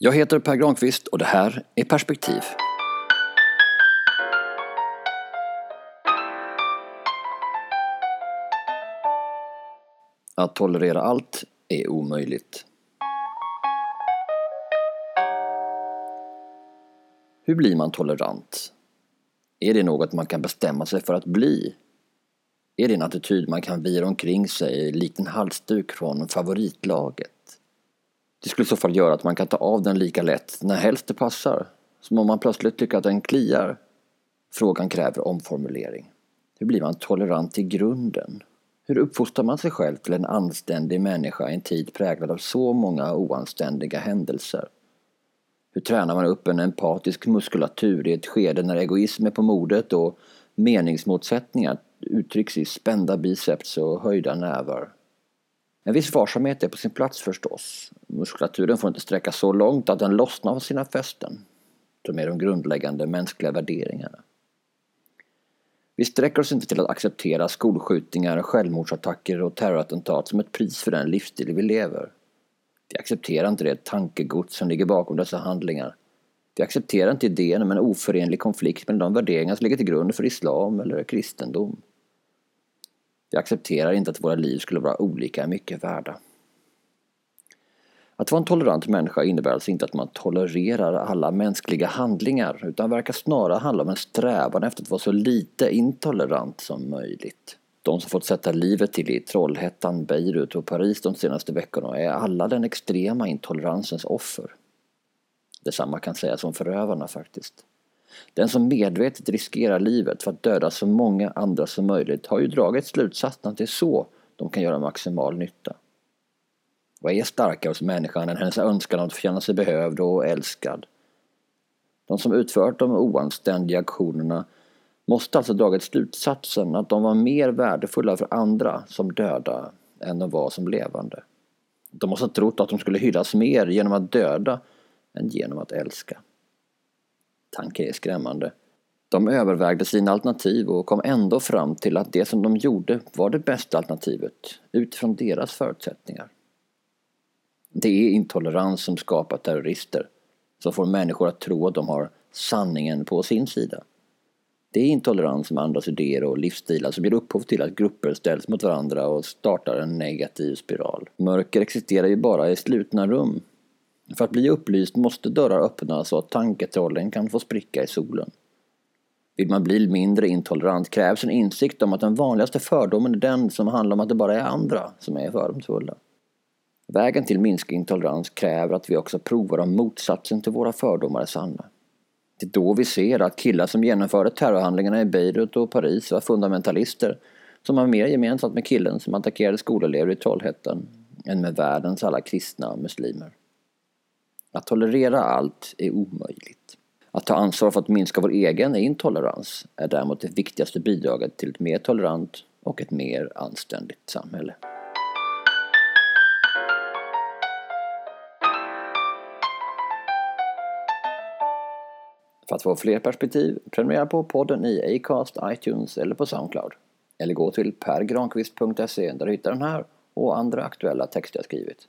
Jag heter Per Granqvist och det här är Perspektiv. Att tolerera allt är omöjligt. Hur blir man tolerant? Är det något man kan bestämma sig för att bli? Är det en attityd man kan vira omkring sig likt en halsduk från favoritlaget? Det skulle i så fall göra att man kan ta av den lika lätt när helst det passar. Som om man plötsligt tycker att den kliar. Frågan kräver omformulering. Hur blir man tolerant i grunden? Hur uppfostrar man sig själv till en anständig människa i en tid präglad av så många oanständiga händelser? Hur tränar man upp en empatisk muskulatur i ett skede när egoism är på modet och meningsmotsättningar uttrycks i spända biceps och höjda nävar? En viss varsamhet är på sin plats förstås. Muskulaturen får inte sträcka så långt att den lossnar av sina fästen. De är de grundläggande mänskliga värderingarna. Vi sträcker oss inte till att acceptera skolskjutningar, självmordsattacker och terrorattentat som ett pris för den livsstil vi lever. Vi accepterar inte det tankegods som ligger bakom dessa handlingar. Vi accepterar inte idén om en oförenlig konflikt med de värderingar som ligger till grund för islam eller kristendom. Vi accepterar inte att våra liv skulle vara olika mycket värda. Att vara en tolerant människa innebär alltså inte att man tolererar alla mänskliga handlingar utan verkar snarare handla om en strävan efter att vara så lite intolerant som möjligt. De som fått sätta livet till i Trollhättan, Beirut och Paris de senaste veckorna är alla den extrema intoleransens offer. Detsamma kan sägas om förövarna faktiskt. Den som medvetet riskerar livet för att döda så många andra som möjligt har ju dragit slutsatsen att det är så de kan göra maximal nytta. Vad är starkare hos människan än hennes önskan att få känna sig behövd och älskad? De som utfört de oanständiga aktionerna måste alltså dragit slutsatsen att de var mer värdefulla för andra som döda än de var som levande. De måste ha trott att de skulle hyllas mer genom att döda än genom att älska. Tanken är skrämmande. De övervägde sina alternativ och kom ändå fram till att det som de gjorde var det bästa alternativet utifrån deras förutsättningar. Det är intolerans som skapar terrorister, som får människor att tro att de har sanningen på sin sida. Det är intolerans med andras idéer och livsstilar som ger upphov till att grupper ställs mot varandra och startar en negativ spiral. Mörker existerar ju bara i slutna rum. För att bli upplyst måste dörrar öppnas så att tanketrollen kan få spricka i solen. Vill man bli mindre intolerant krävs en insikt om att den vanligaste fördomen är den som handlar om att det bara är andra som är fördomsfulla. Vägen till minskad intolerans kräver att vi också provar om motsatsen till våra fördomar är sanna. Det är då vi ser att killar som genomförde terrorhandlingarna i Beirut och Paris var fundamentalister som har mer gemensamt med killen som attackerade skolelever i Trollhättan än med världens alla kristna muslimer. Att tolerera allt är omöjligt. Att ta ansvar för att minska vår egen intolerans är däremot det viktigaste bidraget till ett mer tolerant och ett mer anständigt samhälle. För att få fler perspektiv, prenumerera på podden i Acast, iTunes eller på Soundcloud. Eller gå till pergranqvist.se där du hittar den här och andra aktuella texter jag skrivit.